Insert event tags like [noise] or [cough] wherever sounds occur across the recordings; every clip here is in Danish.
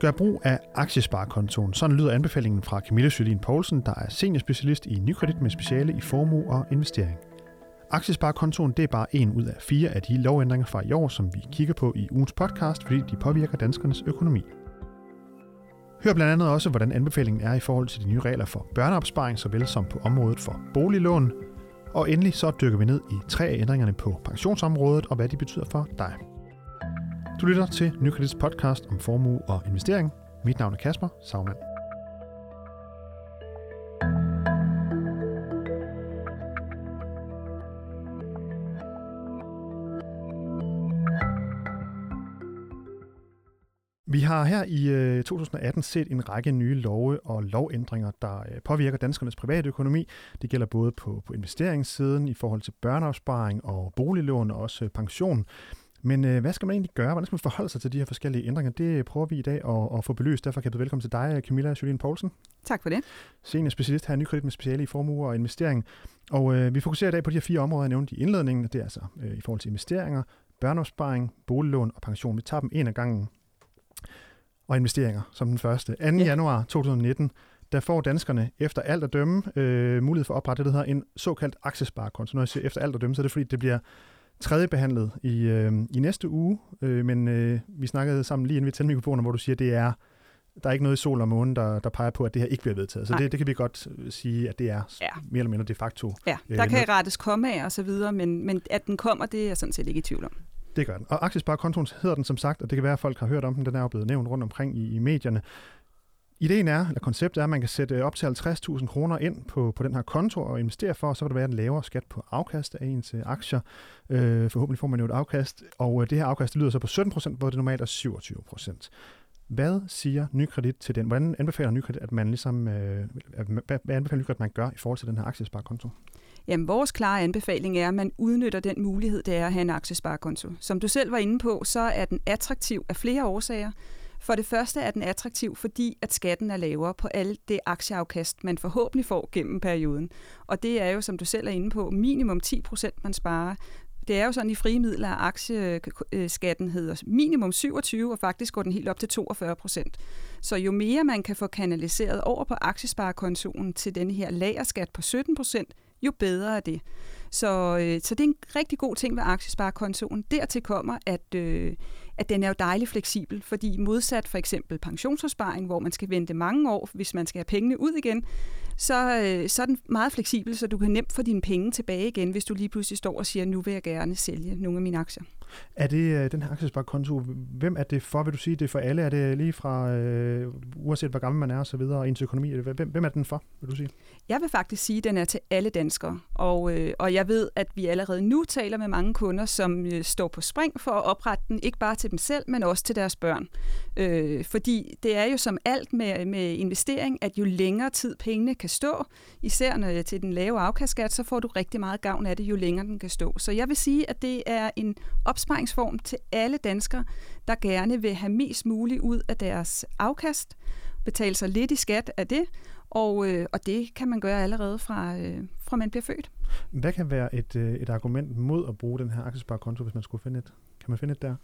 Gør brug af aktiesparekontoen. Sådan lyder anbefalingen fra Camilla Sølin Poulsen, der er seniorspecialist i nykredit med speciale i formue og investering. Aktiesparekontoen det er bare en ud af fire af de lovændringer fra i år, som vi kigger på i ugens podcast, fordi de påvirker danskernes økonomi. Hør blandt andet også, hvordan anbefalingen er i forhold til de nye regler for børneopsparing, såvel som på området for boliglån. Og endelig så dykker vi ned i tre af ændringerne på pensionsområdet og hvad de betyder for dig. Du lytter til Nykredits podcast om formue og investering. Mit navn er Kasper Sagmann. Vi har her i øh, 2018 set en række nye love og lovændringer, der øh, påvirker danskernes private økonomi. Det gælder både på, på investeringssiden i forhold til børneopsparing og boliglån og også øh, pension. Men øh, hvad skal man egentlig gøre? Hvordan skal man forholde sig til de her forskellige ændringer? Det prøver vi i dag at, at få belyst. Derfor kan jeg byde velkommen til dig, Camilla Jolien Poulsen. Tak for det. Senior specialist her i Nykredit med speciale i formue og investering. Og øh, vi fokuserer i dag på de her fire områder, jeg nævnte i indledningen. Det er altså øh, i forhold til investeringer, børneopsparing, boliglån og pension. Vi tager dem en af gangen. Og investeringer som den første. 2. Ja. januar 2019, der får danskerne efter alt at dømme øh, mulighed for at oprette det, der hedder en såkaldt aktiesparekonto. Når jeg siger efter alt at dømme, så er det fordi, det bliver tredje behandlet i, øh, i næste uge, øh, men øh, vi snakkede sammen lige inden vi tændte mikrofonen, hvor du siger, det er der er ikke noget i sol og måne, der, der peger på, at det her ikke bliver vedtaget. Så det, det kan vi godt øh, sige, at det er ja. mere eller mindre de facto. Ja, der øh, kan noget. rettes komme af og så videre, men, men at den kommer, det er jeg sådan set ikke i tvivl om. Det gør den. Og aktiesparekontoen hedder den som sagt, og det kan være, at folk har hørt om den. Den er jo blevet nævnt rundt omkring i, i medierne. Ideen er, eller konceptet er, at man kan sætte op til 50.000 kroner ind på, på den her konto og investere for, og så vil der være en lavere skat på afkast af ens aktier. Øh, forhåbentlig får man jo et afkast, og øh, det her afkast lyder så på 17%, hvor det normalt er 27%. Hvad siger Nykredit til den? Hvordan anbefaler Nykredit, at man ligesom, øh, hvad anbefaler Nykredit, at man gør i forhold til den her aktiesparekonto? Jamen, vores klare anbefaling er, at man udnytter den mulighed, det er at have en aktiesparekonto. Som du selv var inde på, så er den attraktiv af flere årsager. For det første er den attraktiv, fordi at skatten er lavere på alt det aktieafkast, man forhåbentlig får gennem perioden. Og det er jo, som du selv er inde på, minimum 10 procent, man sparer. Det er jo sådan i frie midler, at aktieskatten hedder minimum 27, og faktisk går den helt op til 42 procent. Så jo mere man kan få kanaliseret over på aktiesparekontoen til den her lagerskat på 17 procent, jo bedre er det. Så, øh, så det er en rigtig god ting ved aktiesparekontoen. Dertil kommer, at, øh, at den er jo dejligt fleksibel, fordi modsat for eksempel pensionsopsparing, hvor man skal vente mange år, hvis man skal have pengene ud igen, så, øh, så er den meget fleksibel, så du kan nemt få dine penge tilbage igen, hvis du lige pludselig står og siger, nu vil jeg gerne sælge nogle af mine aktier. Er det øh, den her aktiesparekonto, hvem er det for? Vil du sige, det er for alle? Er det lige fra, øh, uanset hvor gammel man er og så videre, ens økonomi? Hvem, hvem er den for, vil du sige? Jeg vil faktisk sige, at den er til alle danskere. Og, øh, og jeg ved, at vi allerede nu taler med mange kunder, som øh, står på spring for at oprette den, ikke bare til dem selv, men også til deres børn. Øh, fordi det er jo som alt med, med investering, at jo længere tid pengene kan stå, især når til den lave afkastskat, så får du rigtig meget gavn af det, jo længere den kan stå. Så jeg vil sige, at det er en opsparingsform til alle danskere, der gerne vil have mest muligt ud af deres afkast, betale sig lidt i skat af det, og, øh, og det kan man gøre allerede fra, øh, fra man bliver født. Hvad kan være et, øh, et argument mod at bruge den her aktiesparekonto, hvis man skulle finde et? Kan man finde et der?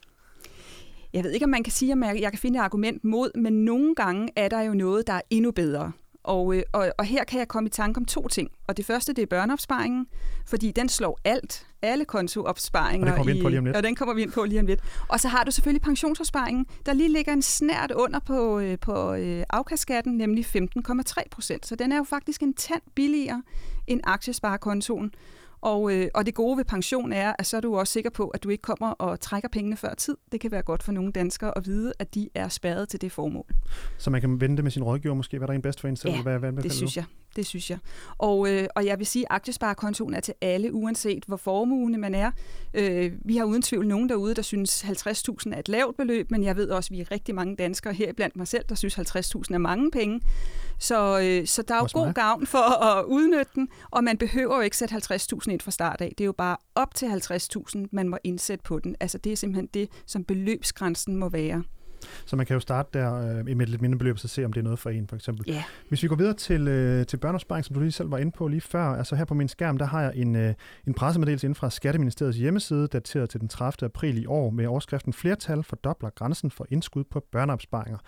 Jeg ved ikke, om man kan sige, at jeg kan finde et argument mod, men nogle gange er der jo noget, der er endnu bedre. Og, øh, og, og her kan jeg komme i tanke om to ting. Og det første, det er børneopsparingen, fordi den slår alt, alle kontoopsparinger. Og den kommer vi ind på lige om lidt. Og den kommer vi ind på lige om lidt. Og så har du selvfølgelig pensionsopsparingen, der lige ligger en snært under på, øh, på øh, afkastskatten, nemlig 15,3 procent. Så den er jo faktisk en tand billigere end aktiesparekontoen. Og, øh, og det gode ved pension er, at så er du også sikker på, at du ikke kommer og trækker pengene før tid. Det kan være godt for nogle danskere at vide, at de er spærret til det formål. Så man kan vente med sin rådgiver måske, hvad der er en bedst for en selv? Ja, hvad, hvad det synes jeg. Det synes jeg. Og, øh, og jeg vil sige, at aktiesparekontoen er til alle, uanset hvor formuende man er. Øh, vi har uden tvivl nogen derude, der synes 50.000 er et lavt beløb, men jeg ved også, at vi er rigtig mange danskere her blandt mig selv, der synes 50.000 er mange penge. Så, øh, så der er jo god gavn for at udnytte den, og man behøver jo ikke sætte 50.000 ind fra start af. Det er jo bare op til 50.000, man må indsætte på den. Altså det er simpelthen det, som beløbsgrænsen må være. Så man kan jo starte der øh, med et lidt mindre beløb, så se, om det er noget for en, for eksempel. Yeah. Hvis vi går videre til, øh, til børneopsparing, som du lige selv var inde på lige før, altså her på min skærm, der har jeg en, øh, en pressemeddelelse inden fra Skatteministeriets hjemmeside, dateret til den 30. april i år, med overskriften Flertal fordobler grænsen for indskud på børneopsparinger.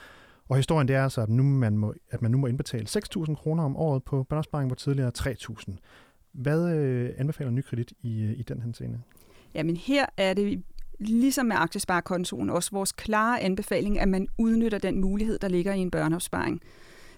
Og historien det er altså, at, nu man må, at man nu må indbetale 6.000 kroner om året på børneopsparing, hvor tidligere 3.000. Hvad øh, anbefaler nykredit i, øh, i den henseende? Jamen her er det ligesom med aktiesparekontoen også vores klare anbefaling, at man udnytter den mulighed, der ligger i en børneopsparing.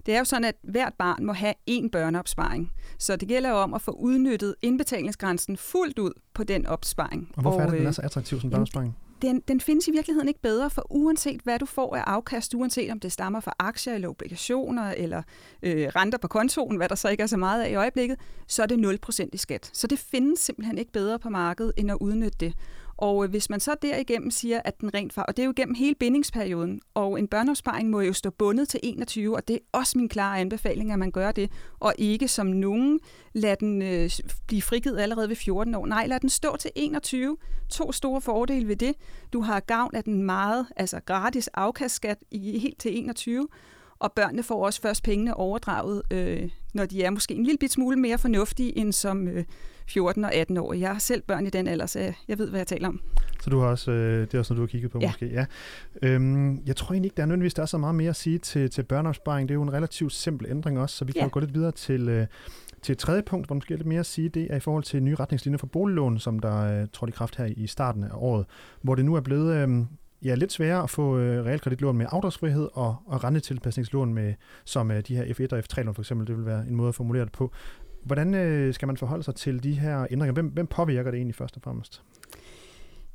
Det er jo sådan, at hvert barn må have én børneopsparing. Så det gælder jo om at få udnyttet indbetalingsgrænsen fuldt ud på den opsparing. Og hvorfor og, er det, den er så attraktiv som børneopsparing? Den, den findes i virkeligheden ikke bedre, for uanset hvad du får af afkast, uanset om det stammer fra aktier eller obligationer eller øh, renter på kontoen, hvad der så ikke er så meget af i øjeblikket, så er det 0% i skat. Så det findes simpelthen ikke bedre på markedet, end at udnytte det. Og øh, hvis man så derigennem siger, at den rent far, og det er jo gennem hele bindingsperioden, og en børneopsparing må jo stå bundet til 21, og det er også min klare anbefaling, at man gør det, og ikke som nogen lade den øh, blive frigivet allerede ved 14 år. Nej, lad den stå til 21. To store fordele ved det. Du har gavn af den meget, altså gratis afkastskat i helt til 21, og børnene får også først pengene overdraget, øh, når de er måske en lille bit smule mere fornuftige end som øh, 14 og 18 år. Jeg har selv børn i den alder, så jeg ved, hvad jeg taler om. Så du har også, øh, det er også noget, du har kigget på ja. måske? Ja. Øhm, jeg tror egentlig ikke, der er nødvendigvis der er så meget mere at sige til, til børneopsparing. Det er jo en relativt simpel ændring også, så vi kan ja. gå lidt videre til, øh, til et tredje punkt, hvor måske er lidt mere at sige, det er i forhold til nye retningslinjer for boliglån, som der øh, trådte i kraft her i starten af året, hvor det nu er blevet... Øh, ja, lidt sværere at få øh, realkreditlån med afdragsfrihed og, og rentetilpasningslån med, som øh, de her F1 og F3-lån for eksempel, det vil være en måde at formulere det på. Hvordan øh, skal man forholde sig til de her ændringer? Hvem, hvem påvirker det egentlig først og fremmest?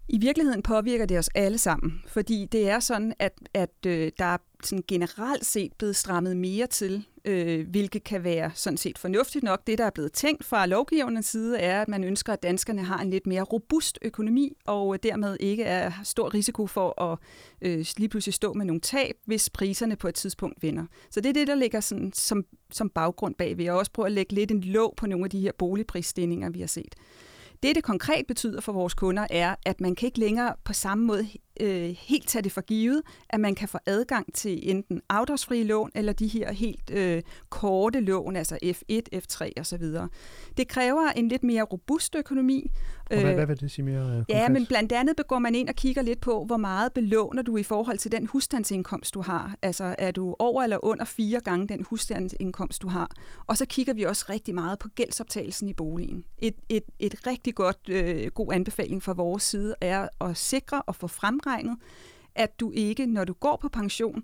I virkeligheden påvirker det os alle sammen, fordi det er sådan, at, at øh, der er sådan generelt set blevet strammet mere til, øh, hvilket kan være sådan set fornuftigt nok. Det, der er blevet tænkt fra lovgivernes side, er, at man ønsker, at danskerne har en lidt mere robust økonomi, og dermed ikke er stor risiko for at øh, lige pludselig stå med nogle tab, hvis priserne på et tidspunkt vinder. Så det er det, der ligger sådan, som, som baggrund bag. Vi har også prøvet at lægge lidt en låg på nogle af de her boligprisstigninger, vi har set. Det, det konkret betyder for vores kunder, er, at man kan ikke længere på samme måde øh, helt tage det for givet, at man kan få adgang til enten afdragsfrie lån eller de her helt øh, korte lån, altså F1, F3 osv. Det kræver en lidt mere robust økonomi. Og hvad, øh, hvad vil det sige mere øh, Ja, men blandt andet går man ind og kigger lidt på, hvor meget belåner du i forhold til den husstandsindkomst, du har. Altså er du over eller under fire gange den husstandsindkomst, du har. Og så kigger vi også rigtig meget på gældsoptagelsen i boligen. Et, et, et rigtig godt øh, god anbefaling fra vores side er at sikre og få fremregnet at du ikke, når du går på pension,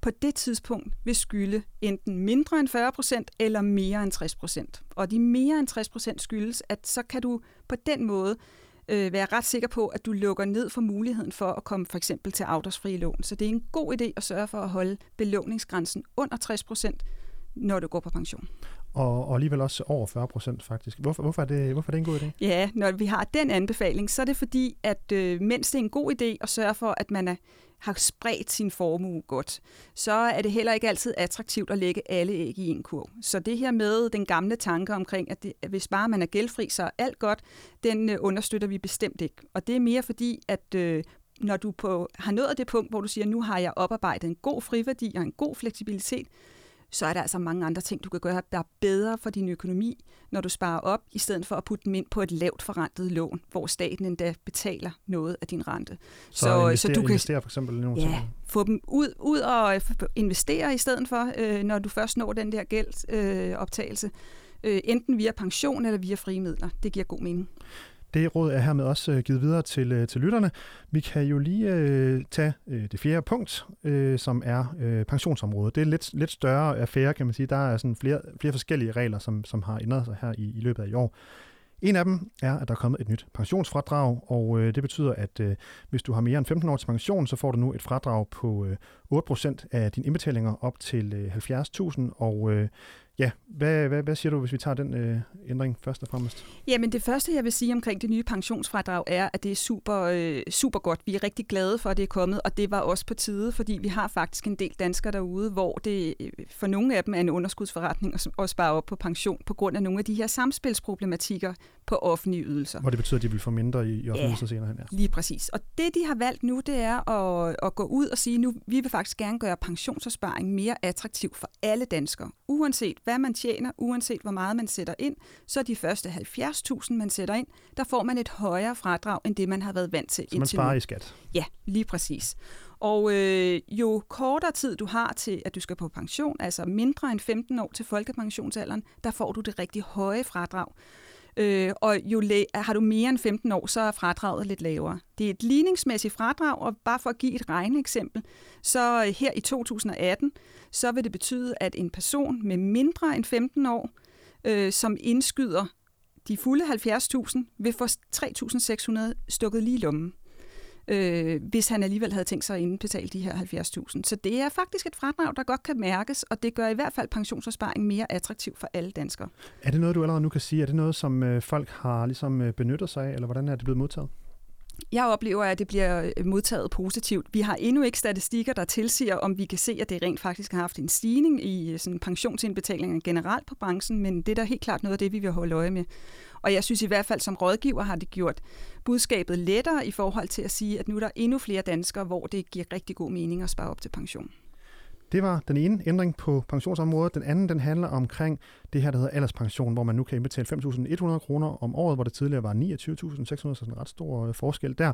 på det tidspunkt vil skylde enten mindre end 40% eller mere end 60% Og de mere end 60% skyldes, at så kan du på den måde øh, være ret sikker på, at du lukker ned for muligheden for at komme for eksempel til afdragsfri lån. Så det er en god idé at sørge for at holde belåningsgrænsen under 60% når du går på pension og, og alligevel også over 40 procent faktisk. Hvorfor, hvorfor, er det, hvorfor er det en god idé? Ja, når vi har den anbefaling, så er det fordi, at øh, mens det er en god idé at sørge for, at man er, har spredt sin formue godt, så er det heller ikke altid attraktivt at lægge alle æg i en kurv. Så det her med den gamle tanke omkring, at, det, at hvis bare man er gældfri, så er alt godt, den øh, understøtter vi bestemt ikke. Og det er mere fordi, at øh, når du på, har nået det punkt, hvor du siger, nu har jeg oparbejdet en god friværdi og en god fleksibilitet, så er der altså mange andre ting, du kan gøre, der er bedre for din økonomi, når du sparer op, i stedet for at putte dem ind på et lavt forrentet lån, hvor staten endda betaler noget af din rente. Så, så, investere, så du kan investere for eksempel nogle ja, få dem ud, ud og investere i stedet for, øh, når du først når den der gældsoptagelse. Øh, øh, enten via pension eller via frie midler. Det giver god mening. Det råd er hermed også øh, givet videre til, øh, til lytterne. Vi kan jo lige øh, tage øh, det fjerde punkt, øh, som er øh, pensionsområdet. Det er en lidt, lidt større affære, kan man sige. Der er sådan flere, flere forskellige regler, som, som har ændret sig her i, i løbet af i år. En af dem er, at der er kommet et nyt pensionsfradrag, og øh, det betyder, at øh, hvis du har mere end 15 år til pension, så får du nu et fradrag på øh, 8% af dine indbetalinger op til øh, 70.000, og øh, Ja, hvad, hvad, hvad siger du, hvis vi tager den øh, ændring først og fremmest? Jamen det første, jeg vil sige omkring det nye pensionsfradrag, er, at det er super, øh, super godt. Vi er rigtig glade for, at det er kommet, og det var også på tide, fordi vi har faktisk en del danskere derude, hvor det øh, for nogle af dem er en underskudsforretning at spare op på pension på grund af nogle af de her samspilsproblematikker på offentlige ydelser. Hvor det betyder, at de vil få mindre i, i offentlige Ja. ydelser senere hen. Ja. Lige præcis. Og det, de har valgt nu, det er at, at gå ud og sige, nu vi vil faktisk gerne gøre pensionsopsparing mere attraktiv for alle danskere. Uanset hvad man tjener, uanset hvor meget man sætter ind, så de første 70.000, man sætter ind, der får man et højere fradrag, end det man har været vant til Så man indtil sparer nu. i skat. Ja, lige præcis. Og øh, jo kortere tid du har til, at du skal på pension, altså mindre end 15 år til folkepensionsalderen, der får du det rigtig høje fradrag. Øh, og jo læ- har du mere end 15 år, så er fradraget lidt lavere. Det er et ligningsmæssigt fradrag, og bare for at give et regneeksempel, så øh, her i 2018, så vil det betyde, at en person med mindre end 15 år, øh, som indskyder de fulde 70.000, vil få 3.600 stukket lige i lommen øh, hvis han alligevel havde tænkt sig at indbetale de her 70.000. Så det er faktisk et fradrag, der godt kan mærkes, og det gør i hvert fald pensionsopsparing mere attraktiv for alle danskere. Er det noget, du allerede nu kan sige? Er det noget, som øh, folk har ligesom øh, benyttet sig af, eller hvordan er det blevet modtaget? Jeg oplever, at det bliver øh, modtaget positivt. Vi har endnu ikke statistikker, der tilsiger, om vi kan se, at det rent faktisk har haft en stigning i øh, sådan, pensionsindbetalinger generelt på branchen, men det er da helt klart noget af det, vi vil holde øje med. Og jeg synes i hvert fald som rådgiver har det gjort budskabet lettere i forhold til at sige, at nu er der endnu flere danskere, hvor det giver rigtig god mening at spare op til pension. Det var den ene ændring på pensionsområdet. Den anden, den handler omkring det her, der hedder alderspension, hvor man nu kan indbetale 5.100 kroner om året, hvor det tidligere var 29.600, så en ret stor øh, forskel der.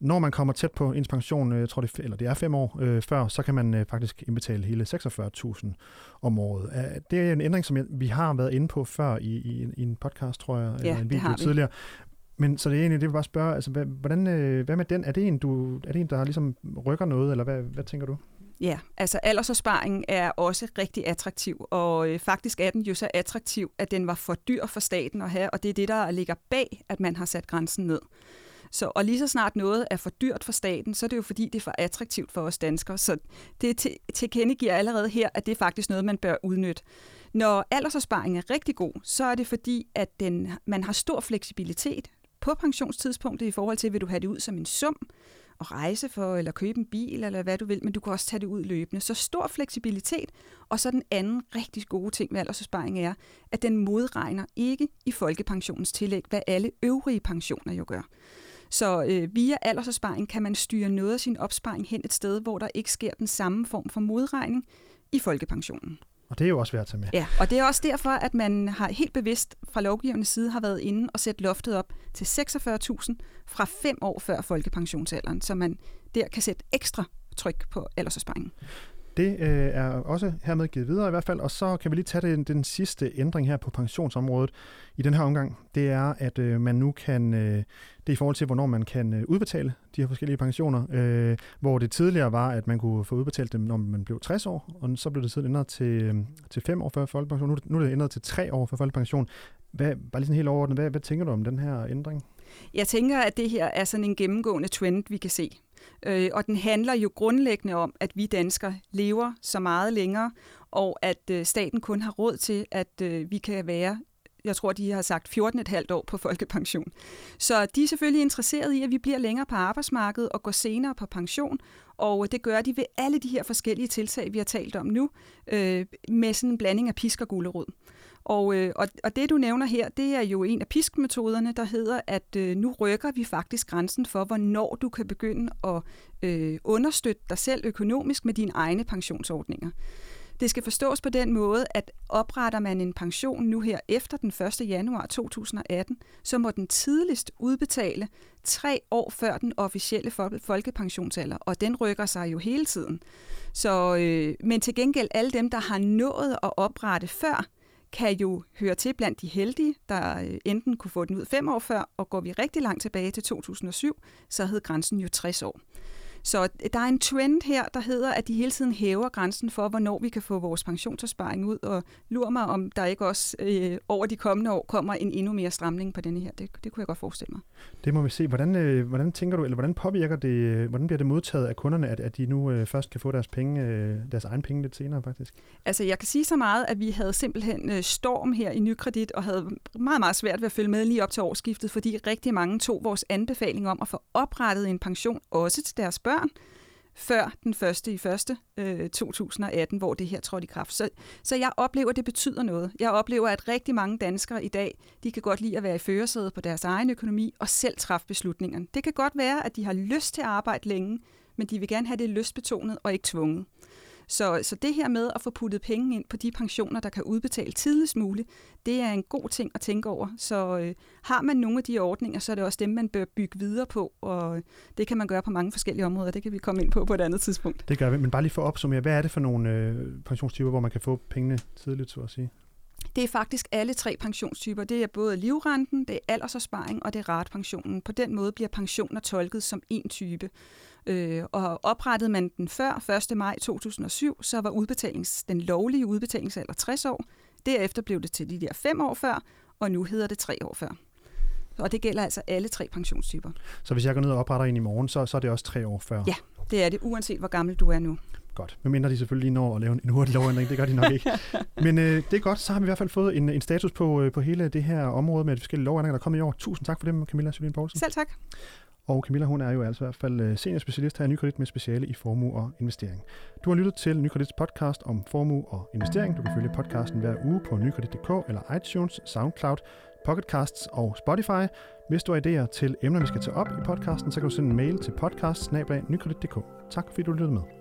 Når man kommer tæt på ens pension, øh, jeg tror det, er- eller det er fem år øh, før, så kan man øh, faktisk indbetale hele 46.000 om året. Det er en ændring, som jeg, vi har været inde på før i, i, i en podcast, tror jeg, eller en video tidligere. Men så det er egentlig, det vil bare spørge, altså, hvad, hvordan, øh, hvad med den? Er det en, du, er det en der ligesom rykker noget, eller hvad, hvad tænker du? Ja, altså aldersopsparing er også rigtig attraktiv, og øh, faktisk er den jo så attraktiv, at den var for dyr for staten at have, og det er det, der ligger bag, at man har sat grænsen ned. Så, og lige så snart noget er for dyrt for staten, så er det jo fordi, det er for attraktivt for os danskere. Så det til, tilkendegiver allerede her, at det er faktisk noget, man bør udnytte. Når aldersopsparing er rigtig god, så er det fordi, at den, man har stor fleksibilitet på pensionstidspunktet i forhold til, vil du have det ud som en sum, og rejse for, eller købe en bil, eller hvad du vil, men du kan også tage det ud løbende. Så stor fleksibilitet, og så den anden rigtig gode ting ved aldersopsparing er, at den modregner ikke i folkepensionens tillæg, hvad alle øvrige pensioner jo gør. Så øh, via aldersopsparing kan man styre noget af sin opsparing hen et sted, hvor der ikke sker den samme form for modregning i folkepensionen. Og det er jo også værd at tage med. Ja, og det er også derfor, at man har helt bevidst fra lovgivernes side har været inde og sætte loftet op til 46.000 fra fem år før folkepensionsalderen, så man der kan sætte ekstra tryk på aldersopsparingen. Det øh, er også hermed givet videre i hvert fald, og så kan vi lige tage den, den sidste ændring her på pensionsområdet i den her omgang. Det er, at øh, man nu kan, øh, det er i forhold til, hvornår man kan øh, udbetale de her forskellige pensioner, øh, hvor det tidligere var, at man kunne få udbetalt dem, når man blev 60 år, og så blev det siden ændret til, øh, til 5 år før folkepension. Nu, nu er det ændret til 3 år før folkepension. Hvad, bare lige sådan helt overordnet, hvad, hvad tænker du om den her ændring? Jeg tænker, at det her er sådan en gennemgående trend, vi kan se. Øh, og den handler jo grundlæggende om, at vi danskere lever så meget længere, og at øh, staten kun har råd til, at øh, vi kan være jeg tror, de har sagt 14,5 år på folkepension. Så de er selvfølgelig interesserede i, at vi bliver længere på arbejdsmarkedet og går senere på pension, og det gør de ved alle de her forskellige tiltag, vi har talt om nu, øh, med sådan en blanding af pisk og gulerod. Og, øh, og, og det, du nævner her, det er jo en af piskmetoderne, der hedder, at øh, nu rykker vi faktisk grænsen for, hvornår du kan begynde at øh, understøtte dig selv økonomisk med dine egne pensionsordninger. Det skal forstås på den måde, at opretter man en pension nu her efter den 1. januar 2018, så må den tidligst udbetale tre år før den officielle folkepensionsalder, og den rykker sig jo hele tiden. Så, øh, men til gengæld alle dem, der har nået at oprette før, kan jo høre til blandt de heldige, der øh, enten kunne få den ud fem år før, og går vi rigtig langt tilbage til 2007, så hed grænsen jo 60 år. Så der er en trend her, der hedder, at de hele tiden hæver grænsen for, hvornår vi kan få vores pensionsopsparing ud, og lurer mig, om der ikke også øh, over de kommende år kommer en endnu mere stramning på denne her. Det, det kunne jeg godt forestille mig. Det må vi se. Hvordan, øh, hvordan tænker du, eller hvordan påvirker det, øh, hvordan bliver det modtaget af kunderne, at, at de nu øh, først kan få deres penge, øh, deres egen penge lidt senere faktisk? Altså, jeg kan sige så meget, at vi havde simpelthen øh, storm her i Nykredit, og havde meget, meget svært ved at følge med lige op til årsskiftet, fordi rigtig mange tog vores anbefaling om at få oprettet en pension, også til deres børn, før den første i første øh, 2018, hvor det her trådte i kraft. Så, så jeg oplever, at det betyder noget. Jeg oplever, at rigtig mange danskere i dag, de kan godt lide at være i førersædet på deres egen økonomi og selv træffe beslutningerne. Det kan godt være, at de har lyst til at arbejde længe, men de vil gerne have det lystbetonet og ikke tvunget. Så, så det her med at få puttet penge ind på de pensioner, der kan udbetale tidligst muligt, det er en god ting at tænke over. Så øh, har man nogle af de ordninger, så er det også dem, man bør bygge videre på, og det kan man gøre på mange forskellige områder. Det kan vi komme ind på på et andet tidspunkt. Det gør vi, men bare lige for at opsummere, hvad er det for nogle øh, pensionstyper, hvor man kan få pengene tidligt, så at sige? Det er faktisk alle tre pensionstyper. Det er både livrenten, det er aldersopsparing og det er ratepensionen. På den måde bliver pensioner tolket som en type. Øh, og oprettede man den før 1. maj 2007, så var udbetalings, den lovlige udbetalingsalder 60 år. Derefter blev det til de der fem år før, og nu hedder det tre år før. Og det gælder altså alle tre pensionstyper. Så hvis jeg går ned og opretter en i morgen, så, så er det også tre år før? Ja, det er det, uanset hvor gammel du er nu. Godt. Men mindre de selvfølgelig når at lave en, hurtig lovændring, det gør de nok ikke. [laughs] Men øh, det er godt, så har vi i hvert fald fået en, en status på, øh, på hele det her område med de forskellige lovændringer, der er kommet i år. Tusind tak for det, Camilla Sølin Poulsen. Selv tak. Og Camilla, hun er jo altså i hvert fald øh, senior specialist her i Nykredit med speciale i formue og investering. Du har lyttet til Nykredits podcast om formue og investering. Du kan følge podcasten hver uge på nykredit.dk eller iTunes, SoundCloud, Pocketcasts og Spotify. Hvis du har idéer til emner, vi skal tage op i podcasten, så kan du sende en mail til podcast Tak fordi du lyttede med.